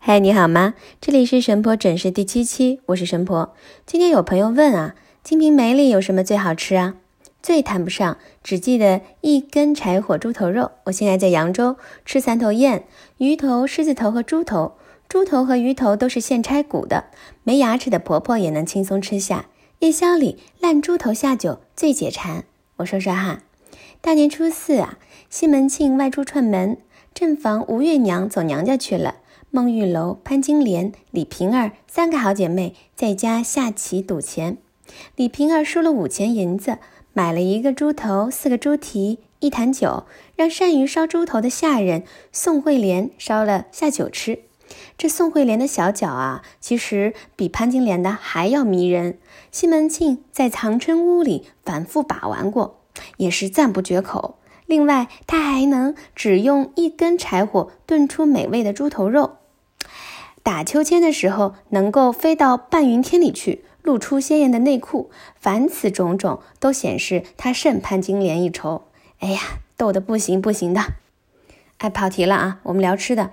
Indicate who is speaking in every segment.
Speaker 1: 嗨，你好吗？这里是神婆诊室第七期，我是神婆。今天有朋友问啊，《金瓶梅》里有什么最好吃啊？最谈不上，只记得一根柴火猪头肉。我现在在扬州吃三头雁、鱼头、狮子头和猪头。猪头和鱼头都是现拆骨的，没牙齿的婆婆也能轻松吃下。夜宵里烂猪头下酒最解馋。我说说哈，大年初四啊，西门庆外出串门，正房吴月娘走娘家去了。孟玉楼、潘金莲、李瓶儿三个好姐妹在家下棋赌钱，李瓶儿输了五钱银子，买了一个猪头、四个猪蹄、一坛酒，让善于烧猪头的下人宋惠莲烧了下酒吃。这宋惠莲的小脚啊，其实比潘金莲的还要迷人。西门庆在藏春屋里反复把玩过，也是赞不绝口。另外，他还能只用一根柴火炖出美味的猪头肉。打秋千的时候，能够飞到半云天里去，露出鲜艳的内裤。凡此种种，都显示他胜潘金莲一筹。哎呀，逗得不行不行的！哎，跑题了啊，我们聊吃的。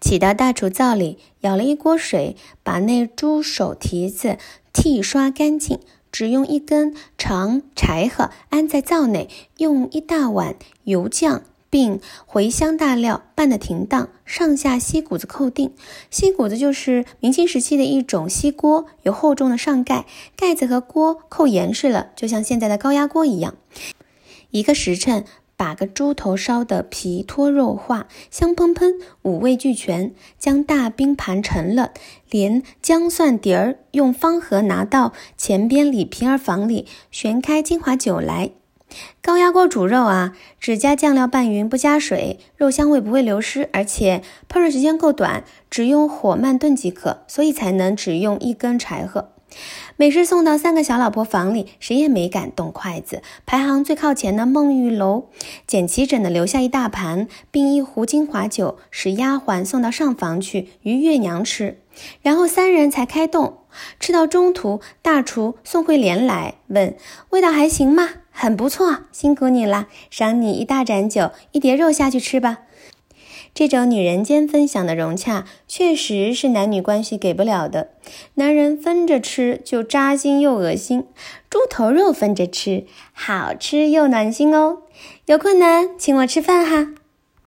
Speaker 1: 起到大厨灶里，舀了一锅水，把那猪手蹄子剃刷干净。只用一根长柴禾安在灶内，用一大碗油酱并茴香大料拌得停当，上下锡鼓子扣定。锡鼓子就是明清时期的一种锡锅，有厚重的上盖，盖子和锅扣严实了，就像现在的高压锅一样。一个时辰。把个猪头烧得皮脱肉化，香喷喷，五味俱全。将大冰盘盛了，连姜蒜碟儿用方盒拿到前边李瓶儿房里，旋开金华酒来。高压锅煮肉啊，只加酱料拌匀，不加水，肉香味不会流失，而且烹饪时间够短，只用火慢炖即可，所以才能只用一根柴禾。美食送到三个小老婆房里，谁也没敢动筷子。排行最靠前的孟玉楼捡齐整的留下一大盘，并一壶金华酒，使丫鬟送到上房去与月娘吃。然后三人才开动。吃到中途，大厨宋惠莲来问：“味道还行吗？”“很不错，辛苦你了，赏你一大盏酒，一碟肉下去吃吧。”这种女人间分享的融洽，确实是男女关系给不了的。男人分着吃就扎心又恶心，猪头肉分着吃，好吃又暖心哦。有困难请我吃饭哈。